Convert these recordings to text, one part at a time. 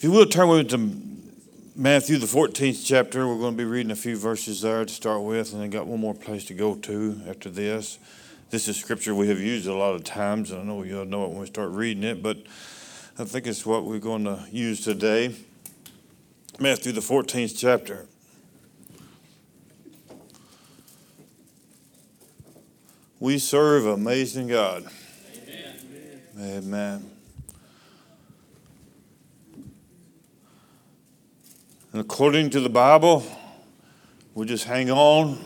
If you will turn with me to Matthew, the 14th chapter, we're going to be reading a few verses there to start with, and I got one more place to go to after this. This is scripture we have used a lot of times, and I know you'll know it when we start reading it, but I think it's what we're going to use today. Matthew, the 14th chapter. We serve amazing God. Amen. Amen. And according to the Bible, we just hang on.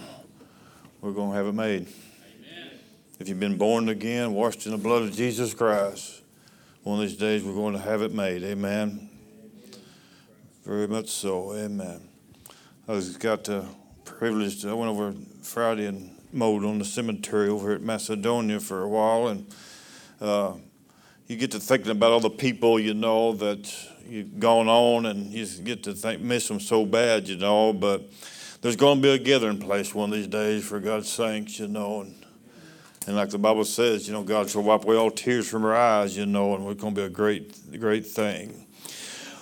We're going to have it made. Amen. If you've been born again, washed in the blood of Jesus Christ, one of these days we're going to have it made. Amen. Very much so. Amen. I was got the privilege. To, I went over Friday and mowed on the cemetery over at Macedonia for a while, and uh, you get to thinking about all the people you know that you've gone on and you get to think, miss them so bad, you know. But there's going to be a gathering place one of these days for God's saints, you know. And, and like the Bible says, you know, God shall wipe away all tears from our eyes, you know, and it's going to be a great, great thing.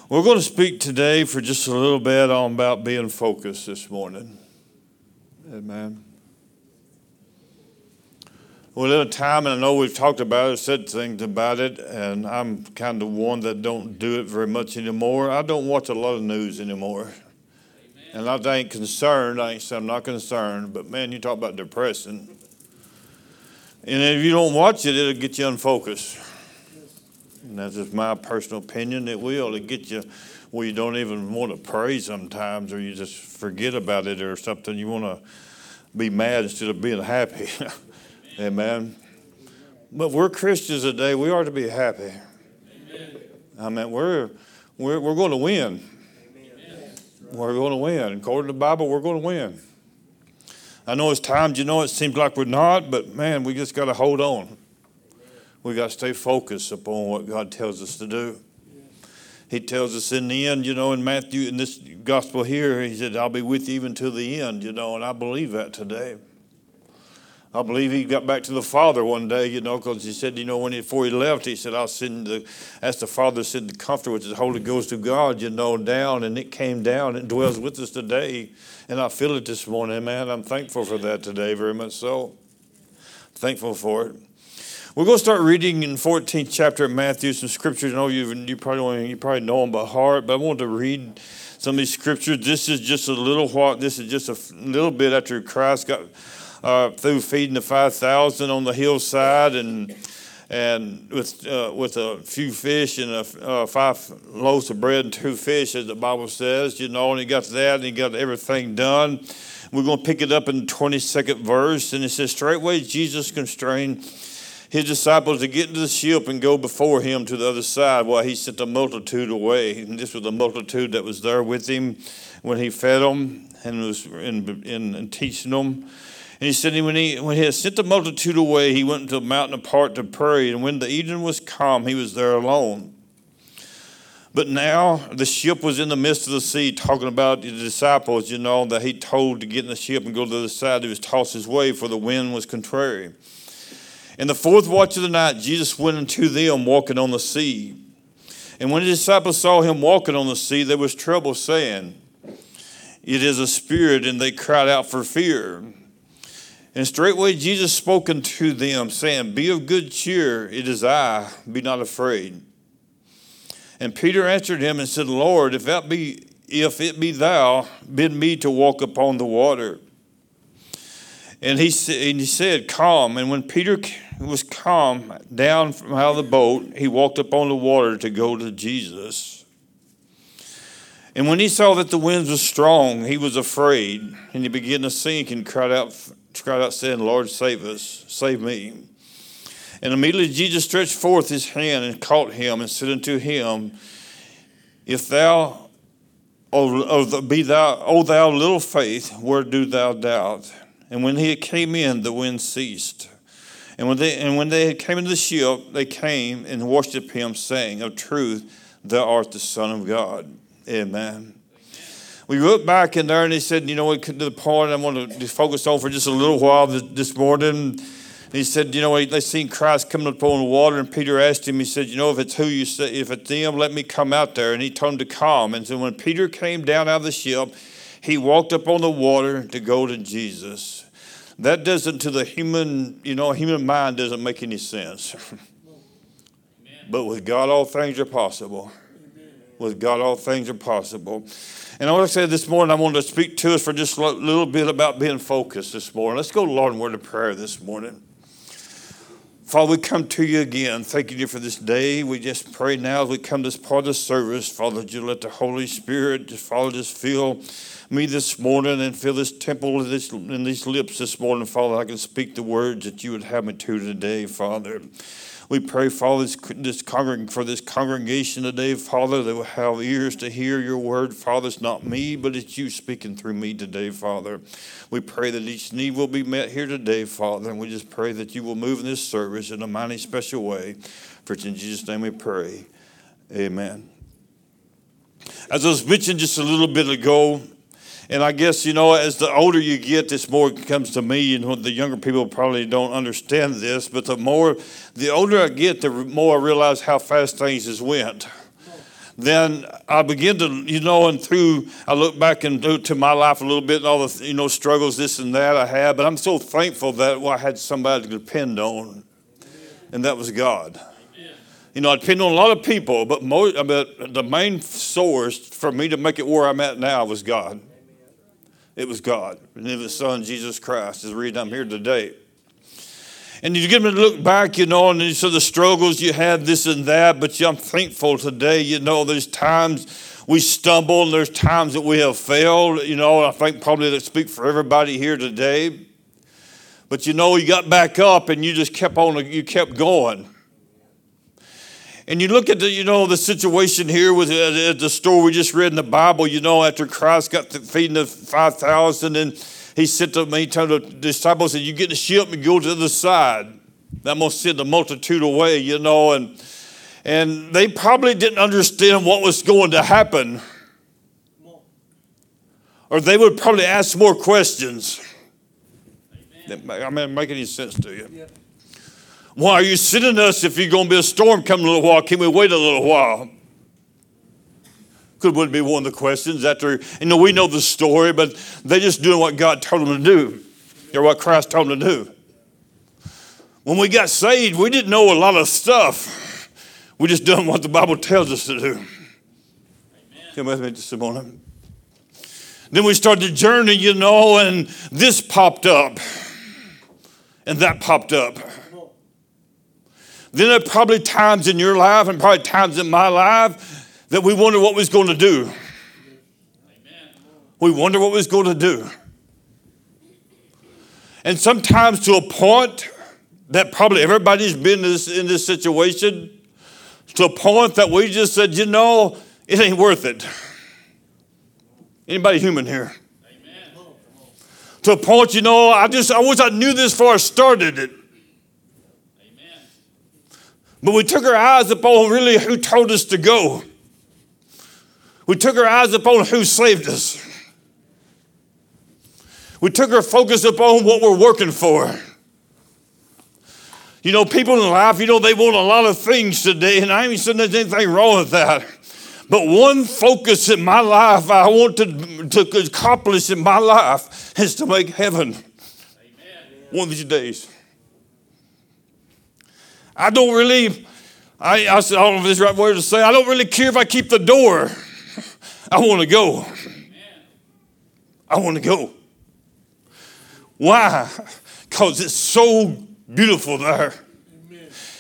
We're going to speak today for just a little bit on about being focused this morning. Amen. Well, at a time, and I know we've talked about it, said things about it, and I'm kind of one that don't do it very much anymore. I don't watch a lot of news anymore. Amen. And I ain't concerned. I ain't saying I'm not concerned, but man, you talk about depressing. And if you don't watch it, it'll get you unfocused. And that's just my personal opinion. It will. It'll get you where you don't even want to pray sometimes, or you just forget about it or something. You want to be mad instead of being happy. Amen. But we're Christians today. We are to be happy. Amen. I mean, we're, we're, we're going to win. Amen. We're going to win. According to the Bible, we're going to win. I know it's times, you know, it seems like we're not, but man, we just got to hold on. We got to stay focused upon what God tells us to do. He tells us in the end, you know, in Matthew, in this gospel here, he said, I'll be with you even to the end, you know, and I believe that today. I believe he got back to the Father one day, you know, because he said, you know, when he, before he left, he said, I'll send the, as the Father sent the Comforter, which is the Holy Ghost of God, you know, down, and it came down and dwells with us today. And I feel it this morning, man. I'm thankful for that today, very much so. Thankful for it. We're going to start reading in 14th chapter of Matthew some scriptures. I know you you probably you probably know them by heart, but I want to read some of these scriptures. This is just a little while. This is just a little bit after Christ got uh, through feeding the 5,000 on the hillside and and with uh, with a few fish and a, uh, five loaves of bread and two fish, as the Bible says, you know, and he got that and he got everything done. We're going to pick it up in the 22nd verse, and it says, Straightway Jesus constrained his disciples to get into the ship and go before him to the other side while he sent the multitude away. And this was the multitude that was there with him when he fed them and was in, in, in teaching them. And he said, when he, when he had sent the multitude away, he went into a mountain apart to pray. And when the evening was come, he was there alone. But now the ship was in the midst of the sea, talking about the disciples, you know, that he told to get in the ship and go to the other side. He was tossed his way, for the wind was contrary. In the fourth watch of the night, Jesus went unto them walking on the sea. And when the disciples saw him walking on the sea, there was trouble, saying, It is a spirit, and they cried out for fear. And straightway Jesus spoke unto them, saying, Be of good cheer, it is I, be not afraid. And Peter answered him and said, Lord, if that be if it be thou, bid me to walk upon the water. And he, and he said, Come. And when Peter was come down from out of the boat, he walked upon the water to go to Jesus. And when he saw that the winds were strong, he was afraid, and he began to sink and cried out cried out, saying, Lord, save us, save me. And immediately Jesus stretched forth his hand and caught him and said unto him, If thou, be thou, O thou little faith, where do thou doubt? And when he came in, the wind ceased. And when they and when they came into the ship, they came and worshipped him, saying, Of truth, thou art the Son of God. Amen we looked back in there and he said, you know, we to the point I want to focus on for just a little while this morning. And he said, you know, they seen Christ coming up on the water, and Peter asked him, he said, you know, if it's who you say, if it's them, let me come out there. And he told him to come. And so when Peter came down out of the ship, he walked up on the water to go to Jesus. That doesn't, to the human, you know, human mind doesn't make any sense. but with God, all things are possible. With God, all things are possible. And I want to say this morning, I want to speak to us for just a little bit about being focused this morning. Let's go to Lord in word of prayer this morning. Father, we come to you again, thanking you for this day. We just pray now as we come to this part of the service, Father, that you let the Holy Spirit, just Father, just fill me this morning and fill this temple and these lips this morning, Father. I can speak the words that you would have me to today, Father. We pray, Father, this, this congreg- for this congregation today, Father, that will have ears to hear your word. Father, it's not me, but it's you speaking through me today, Father. We pray that each need will be met here today, Father, and we just pray that you will move in this service in a mighty special way. For in Jesus' name we pray. Amen. As I was mentioning just a little bit ago, and I guess, you know, as the older you get, this more comes to me, and the younger people probably don't understand this, but the more, the older I get, the more I realize how fast things has went. Then I begin to, you know, and through, I look back into to my life a little bit and all the, you know, struggles, this and that I had, but I'm so thankful that well, I had somebody to depend on, and that was God. You know, I depend on a lot of people, but, most, but the main source for me to make it where I'm at now was God. It was God. And it was Son, Jesus Christ, is the reason I'm here today. And you get me to look back, you know, and you see the struggles you had, this and that, but I'm thankful today, you know, there's times we stumble and there's times that we have failed, you know, I think probably that speak for everybody here today. But you know, you got back up and you just kept on, you kept going. And you look at the, you know, the situation here with uh, the story we just read in the Bible, you know, after Christ got to feeding the 5,000 and he said to me, told the disciples, said, you get the ship and go to the side. That must send the multitude away, you know, and and they probably didn't understand what was going to happen. Or they would probably ask more questions. Amen. I mean, make any sense to you? Yeah. Why are you sending us if you're going to be a storm coming a little while? Can we wait a little while? Could would be one of the questions after, you know, we know the story, but they're just doing what God told them to do, or what Christ told them to do. When we got saved, we didn't know a lot of stuff. We just done what the Bible tells us to do. Amen. Come with me just a moment. Then we started the journey, you know, and this popped up, and that popped up. Then there are probably times in your life and probably times in my life that we wonder what we was going to do. Amen. We wonder what we was going to do. And sometimes to a point that probably everybody's been in this, in this situation, to a point that we just said, you know, it ain't worth it. Anybody human here? Amen. To a point, you know, I just I wish I knew this before I started it. But we took our eyes upon really who told us to go. We took our eyes upon who saved us. We took our focus upon what we're working for. You know, people in life, you know, they want a lot of things today, and I ain't saying there's anything wrong with that. But one focus in my life I want to, to accomplish in my life is to make heaven Amen. one of these days. I don't really, I, I, I don't know if this is the right word to say, I don't really care if I keep the door. I want to go. I want to go. Why? Because it's so beautiful there.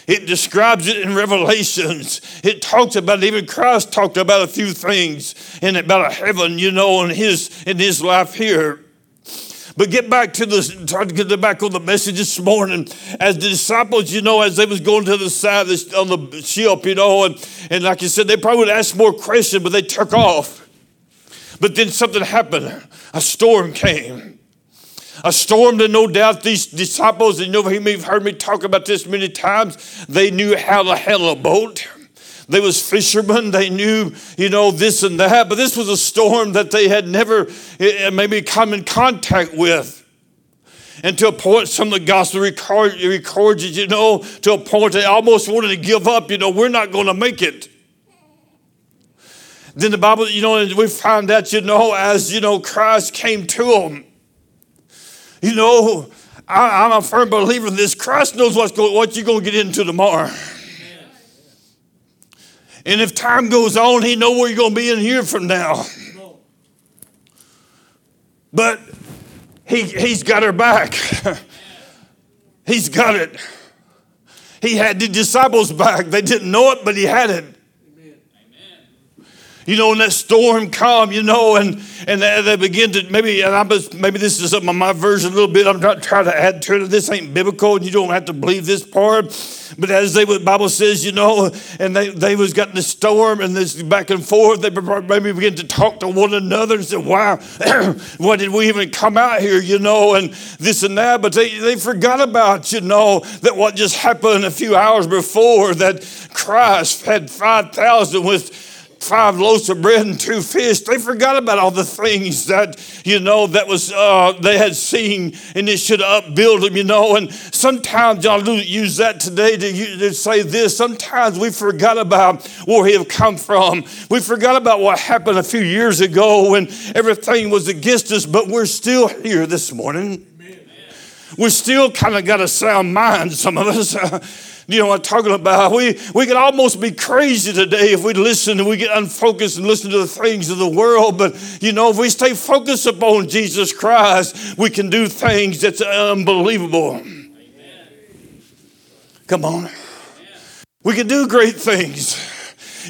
It describes it in Revelations. It talks about it. Even Christ talked about a few things and about a heaven, you know, in his in his life here. But get back to the try to get back on the message this morning. As the disciples, you know, as they was going to the side the, on the ship, you know, and, and like you said, they probably would ask more questions, but they took off. But then something happened. A storm came. A storm that no doubt these disciples, and you know, you've heard me talk about this many times, they knew how to handle a boat. They was fishermen. They knew, you know, this and that. But this was a storm that they had never eh, maybe come in contact with. And to a point, some of the gospel record, records it, you know, to a point they almost wanted to give up. You know, we're not going to make it. Then the Bible, you know, we find that, you know, as, you know, Christ came to them. You know, I, am a firm believer in this. Christ knows what's going, what you're going to get into tomorrow. And if time goes on, he know where you're going to be in year from now. But he, he's got her back. he's got it. He had the disciples back. They didn't know it, but he had it. You know, when that storm come, you know, and and they, they begin to maybe and I was, maybe this is up my version a little bit. I'm not trying to add to it. This ain't biblical, and you don't have to believe this part. But as they the Bible says, you know, and they they was got the storm and this back and forth. They maybe begin to talk to one another and say, "Wow, why did we even come out here?" You know, and this and that. But they they forgot about you know that what just happened a few hours before that Christ had five thousand with five loaves of bread and two fish. They forgot about all the things that, you know, that was, uh, they had seen and it should upbuild them, you know. And sometimes y'all use that today to, to say this. Sometimes we forgot about where we have come from. We forgot about what happened a few years ago when everything was against us, but we're still here this morning. We still kind of got a sound mind, some of us. You know what I'm talking about? We, we could almost be crazy today if we listen and we get unfocused and listen to the things of the world. But, you know, if we stay focused upon Jesus Christ, we can do things that's unbelievable. Amen. Come on. Amen. We can do great things.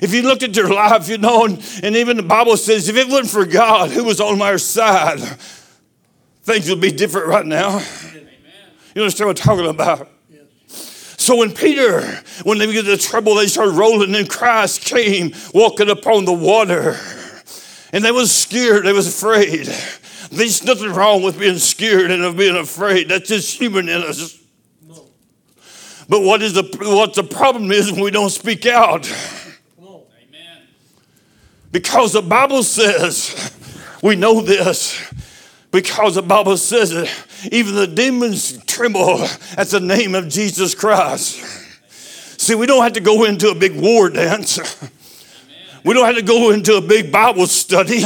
If you looked at your life, you know, and, and even the Bible says if it wasn't for God who was on our side, things would be different right now. Amen. You understand what I'm talking about? So when Peter, when they get into trouble, they started rolling, and Christ came walking upon the water. And they was scared, they was afraid. There's nothing wrong with being scared and of being afraid. That's just human in us. But what is the what the problem is when we don't speak out? Because the Bible says, we know this, because the Bible says it, even the demons tremble at the name of Jesus Christ. See, we don't have to go into a big war dance. We don't have to go into a big Bible study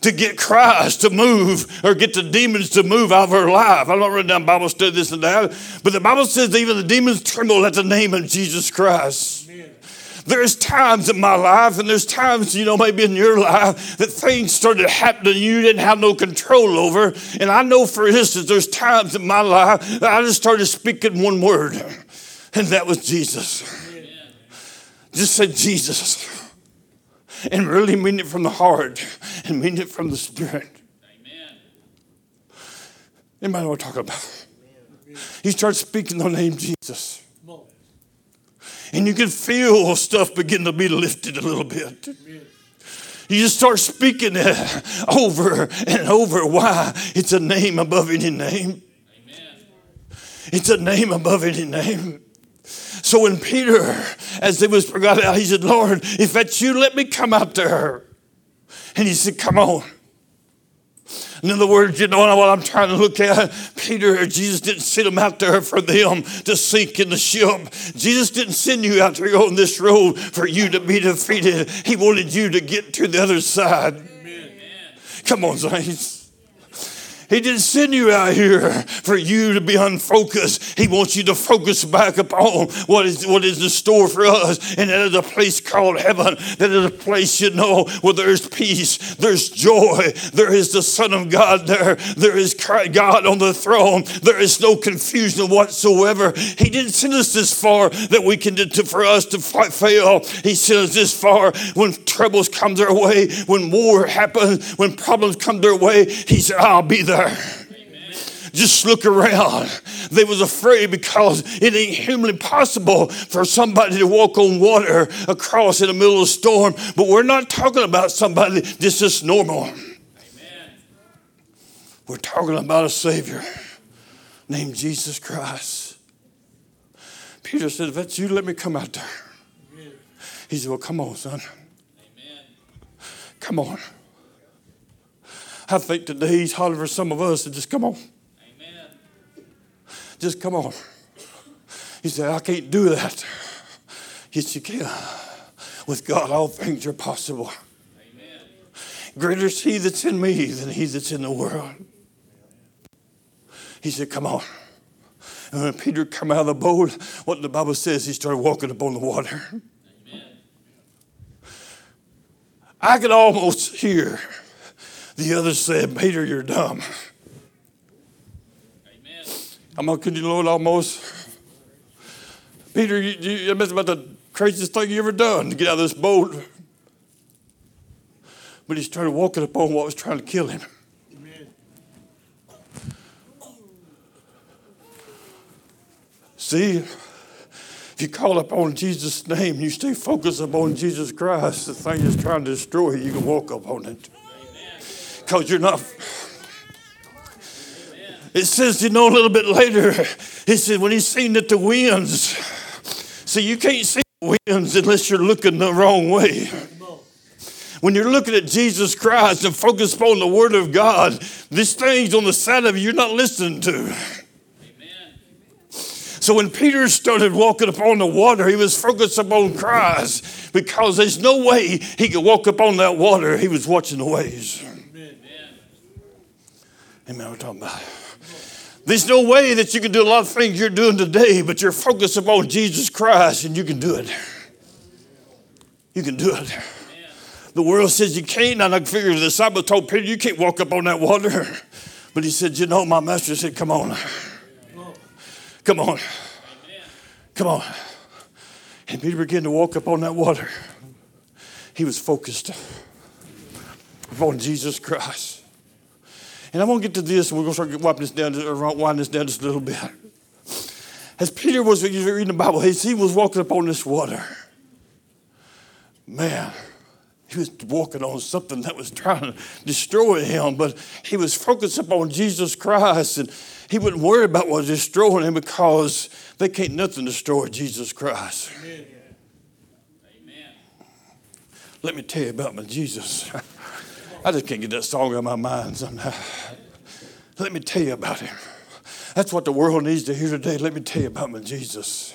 to get Christ to move or get the demons to move out of our life. I'm not running down Bible study, this and that, but the Bible says even the demons tremble at the name of Jesus Christ. There's times in my life, and there's times, you know, maybe in your life, that things started happening you didn't have no control over. And I know, for instance, there's times in my life that I just started speaking one word, and that was Jesus. Just said Jesus. And really mean it from the heart and mean it from the spirit. Amen. Anybody know what I'm talking about? He starts speaking the name Jesus and you can feel stuff begin to be lifted a little bit. You just start speaking it over and over. Why? It's a name above any name. Amen. It's a name above any name. So when Peter, as they was forgot out, he said, Lord, if that's you, let me come out there. And he said, Come on. In other words, you know what I'm trying to look at? Peter, Jesus didn't send him out there for them to sink in the ship. Jesus didn't send you out there on this road for you to be defeated. He wanted you to get to the other side. Amen. Come on, saints. He didn't send you out here for you to be unfocused. He wants you to focus back upon what is what is in store for us. And that is a place called heaven. That is a place, you know, where there's peace, there's joy, there is the Son of God there, there is God on the throne, there is no confusion whatsoever. He didn't send us this far that we can to, for us to fight, fail. He sent us this far when troubles come their way, when war happens, when problems come their way. He said, I'll be there there. Just look around. They was afraid because it ain't humanly possible for somebody to walk on water across in the middle of a storm. But we're not talking about somebody that's just normal. Amen. We're talking about a Savior named Jesus Christ. Peter said, If that's you, let me come out there. He said, Well, come on, son. Amen. Come on. I think today he's hollering for some of us to just come on. Amen. Just come on. He said, I can't do that. Yes, you can. With God, all things are possible. Amen. Greater is He that's in me than He that's in the world. He said, Come on. And when Peter come out of the boat, what the Bible says, he started walking upon the water. Amen. I could almost hear the other said, Peter, you're dumb. Amen. I'm going to could you, Lord, almost. Peter, you, you, that's about the craziest thing you ever done to get out of this boat. But he started walking upon what was trying to kill him. Amen. See, if you call upon Jesus' name, you stay focused upon Jesus Christ, the thing that's trying to destroy you, you can walk upon it because you're not. It says, you know, a little bit later, he said, when he's seen that the winds, see, you can't see winds unless you're looking the wrong way. When you're looking at Jesus Christ and focused upon the Word of God, these things on the side of you you're not listening to. So when Peter started walking upon the water, he was focused upon Christ because there's no way he could walk upon that water. He was watching the waves. Amen. We're talking about. There's no way that you can do a lot of things you're doing today, but you're focused upon Jesus Christ and you can do it. You can do it. The world says you can't, and I figure the disciple told Peter, You can't walk up on that water. But he said, You know, my master said, Come on. Come on. Come on. And Peter began to walk up on that water. He was focused upon Jesus Christ. And I'm going to get to this, and we're going to start wiping this down, uh, or winding this down just a little bit. As Peter was reading the Bible, as he was walking upon this water, man, he was walking on something that was trying to destroy him, but he was focused upon Jesus Christ, and he wouldn't worry about what was destroying him because they can't nothing destroy Jesus Christ. Amen. Amen. Let me tell you about my Jesus. I just can't get that song out of my mind somehow. Let me tell you about him. That's what the world needs to hear today. Let me tell you about my Jesus.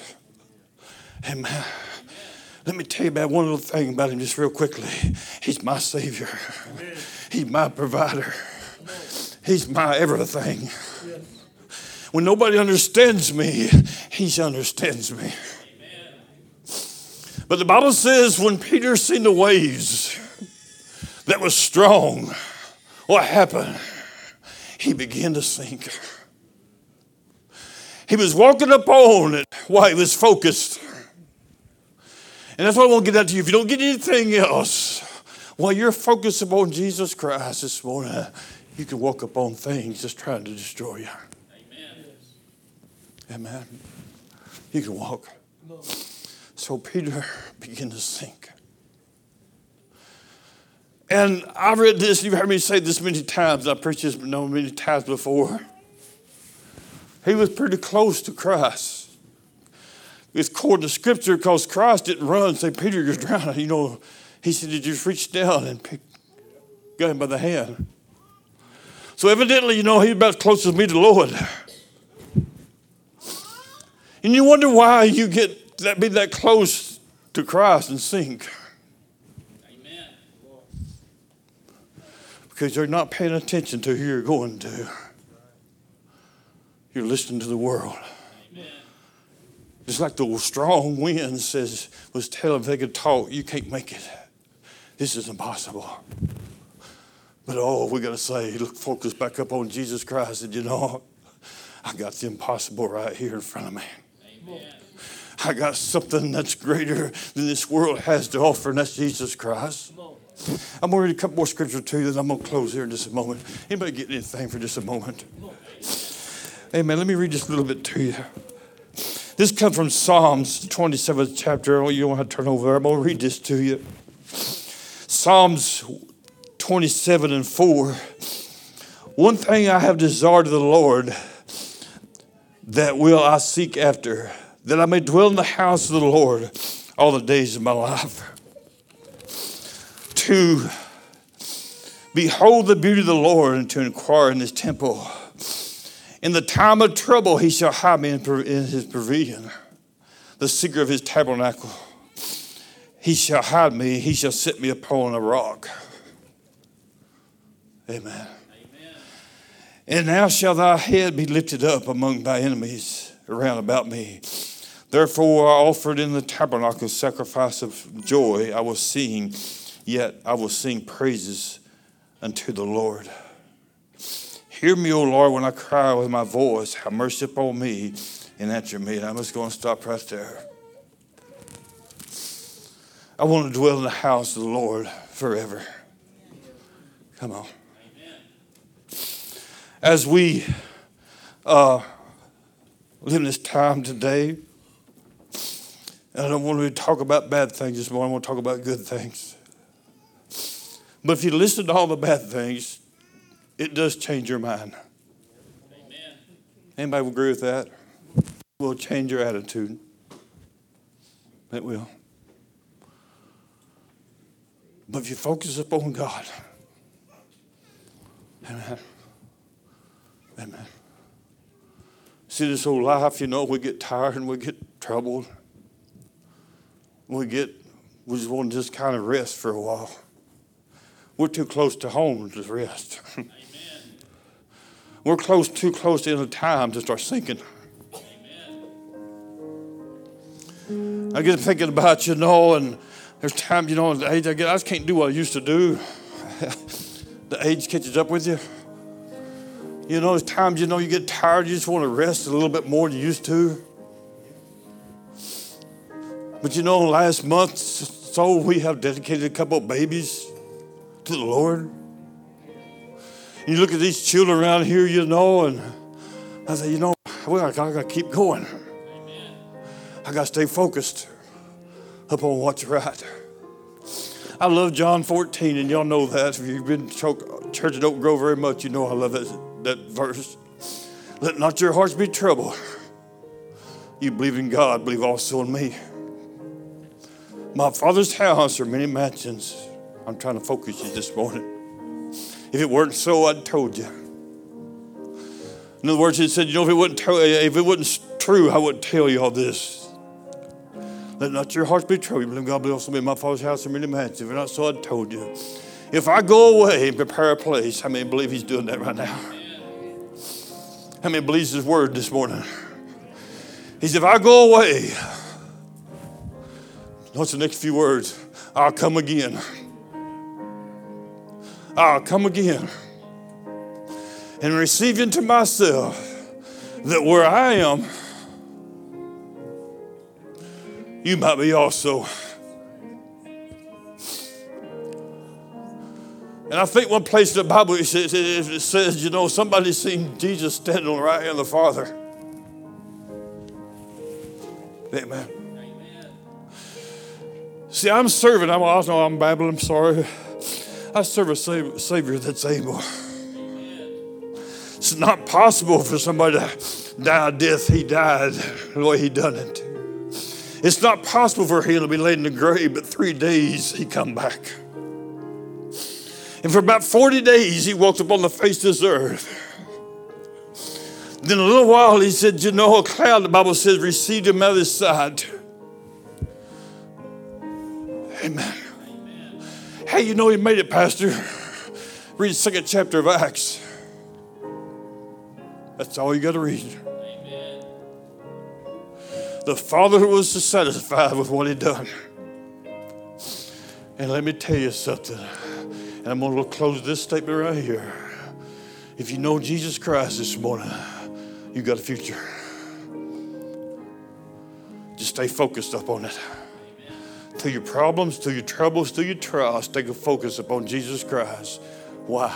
Amen. Uh, let me tell you about one little thing about him just real quickly. He's my Savior. He's my provider. He's my everything. When nobody understands me, he understands me. But the Bible says when Peter seen the waves, that was strong, what happened? He began to sink. He was walking upon it while he was focused. And that's what I want to get out to you. If you don't get anything else, while you're focused upon Jesus Christ this morning, you can walk upon things just trying to destroy you. Amen. Amen. You can walk. So Peter began to sink. And I've read this, you've heard me say this many times. I preached this no many times before. He was pretty close to Christ. It's according to Scripture because Christ didn't run say, Peter, you're drowning. You know, he said, Did you just reach down and pick, got him by the hand? So evidently, you know, he's about as close as me to the Lord. And you wonder why you get that be that close to Christ and sink. Because you're not paying attention to who you're going to. You're listening to the world. Amen. Just like the strong wind says, was telling if they could talk, you can't make it. This is impossible. But oh, we got to say, look, focus back up on Jesus Christ, and you know, I got the impossible right here in front of me. Amen. I got something that's greater than this world has to offer, and that's Jesus Christ. I'm going to read a couple more scriptures to you, then I'm going to close here in just a moment. Anybody get anything for just a moment? Amen. Let me read just a little bit to you. This comes from Psalms 27th chapter. Oh, you don't have to turn over. I'm going to read this to you. Psalms 27 and 4. One thing I have desired of the Lord, that will I seek after, that I may dwell in the house of the Lord all the days of my life to behold the beauty of the Lord and to inquire in his temple. In the time of trouble, he shall hide me in, his pavilion, the secret of his tabernacle. He shall hide me, he shall set me upon a rock. Amen. Amen. And now shall thy head be lifted up among thy enemies around about me. Therefore, I offered in the tabernacle sacrifice of joy. I will sing, yet I will sing praises unto the Lord. Hear me, O Lord, when I cry with my voice. Have mercy upon me and answer me. And I'm just going to stop right there. I want to dwell in the house of the Lord forever. Come on. As we uh, live in this time today, I don't want to talk about bad things this morning. I want to talk about good things. But if you listen to all the bad things, it does change your mind. Amen. Anybody agree with that? It will change your attitude. It will. But if you focus upon God, amen. Amen. See, this whole life, you know, we get tired and we get troubled. We get, we just want to just kind of rest for a while. We're too close to home to rest. We're close, too close to the time to start sinking. I get thinking about you know, and there's times you know, the age I get, I just can't do what I used to do. the age catches up with you. You know, there's times you know you get tired, you just want to rest a little bit more than you used to. But you know, last month, so we have dedicated a couple of babies to the Lord. You look at these children around here, you know, and I say, you know, well, I gotta keep going. Amen. I gotta stay focused upon what's right. I love John 14, and y'all know that. If you've been to church at Oak Grove very much, you know I love that, that verse. Let not your hearts be troubled. You believe in God, believe also in me. My father's house are many mansions. I'm trying to focus you this morning. If it weren't so, I'd told you. In other words, he said, you know, if it wasn't, if it wasn't true, I wouldn't tell you all this. Let not your hearts be troubled. Believe God will also in my Father's house and many mansions. If not so, I told you. If I go away and prepare a place, how many believe He's doing that right now? How many believes His word this morning? He said, if I go away, what's the next few words? I'll come again. I'll come again and receive into myself that where I am, you might be also. And I think one place in the Bible it says, it says, you know, somebody seen Jesus standing on the right hand of the Father. Amen. Amen. See, I'm serving. I'm, know I'm babbling. I'm sorry. I serve a Savior that's able. It's not possible for somebody to die a death he died the way he done it. It's not possible for him to be laid in the grave, but three days he come back. And for about 40 days he walked upon the face of this earth. Then a little while he said, You know, a cloud, the Bible says, received him out of his side. Amen. Hey, you know he made it, Pastor. Read the second chapter of Acts. That's all you got to read. Amen. The Father was satisfied with what he'd done. And let me tell you something. And I'm going to close this statement right here. If you know Jesus Christ this morning, you got a future. Just stay focused up on it through your problems, through your troubles, through your trials, take a focus upon Jesus Christ. Why?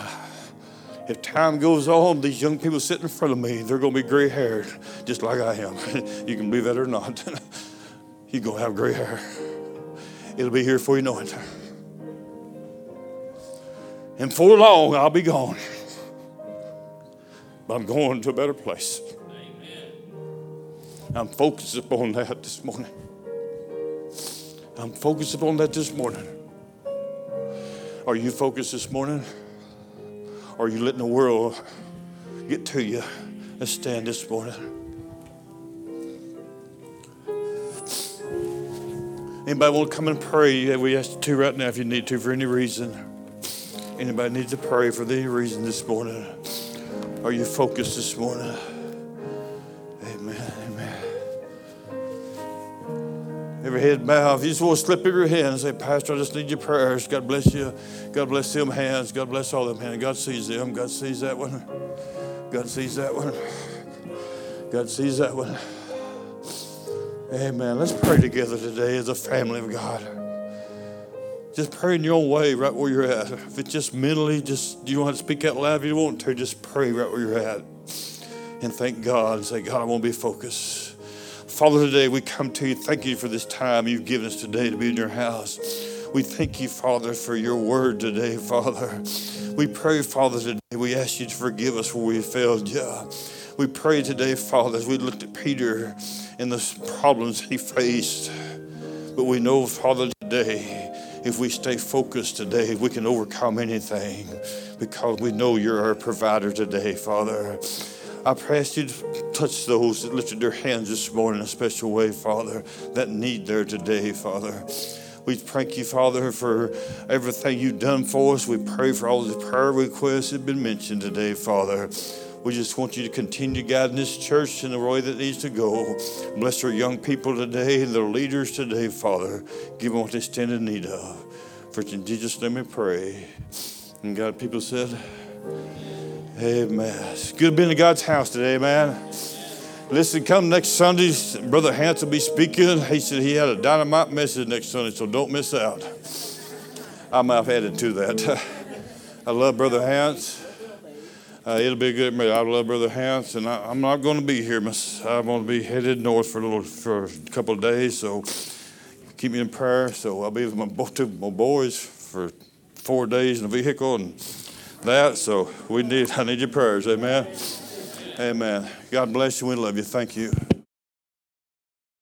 If time goes on, these young people sitting in front of me, they're going to be gray haired, just like I am. you can believe that or not. You're going to have gray hair. It'll be here before you know it. And for long, I'll be gone. But I'm going to a better place. Amen. I'm focused upon that this morning. I'm focused upon that this morning. Are you focused this morning? Or are you letting the world get to you Let's stand this morning. Anybody want to come and pray? We ask you to right now if you need to for any reason. Anybody needs to pray for any reason this morning? Are you focused this morning? Every head bow. If you just want to slip up your hand and say, Pastor, I just need your prayers. God bless you. God bless them hands. God bless all them hands. God sees them. God sees that one. God sees that one. God sees that one. Amen. Let's pray together today as a family of God. Just pray in your own way right where you're at. If it's just mentally, just you have to speak out loud if you want to, just pray right where you're at. And thank God and say, God, I want to be focused. Father, today we come to you. Thank you for this time you've given us today to be in your house. We thank you, Father, for your word today, Father. We pray, Father, today. We ask you to forgive us where we failed you. We pray today, Father, as we looked at Peter and the problems he faced. But we know, Father, today, if we stay focused today, we can overcome anything because we know you're our provider today, Father. I pray you to touch those that lifted their hands this morning in a special way, Father, that need there today, Father. We thank you, Father, for everything you've done for us. We pray for all the prayer requests that have been mentioned today, Father. We just want you to continue guiding this church in the way that needs to go. Bless our young people today and their leaders today, Father. Give them what they stand in need of. For in Jesus' name we pray. And God, people said, Amen. It's good being in God's house today, man. Listen, come next Sunday. Brother Hans will be speaking. He said he had a dynamite message next Sunday, so don't miss out. I might have added to that. I love Brother Hans. Uh, it'll be a good. I love Brother Hans, and I, am not going to be here. Miss. I'm going to be headed north for a little for a couple of days. So keep me in prayer. So I'll be with my both my boys for four days in a vehicle and that. So we need I need your prayers. Amen. Amen. God bless you. We love you. Thank you.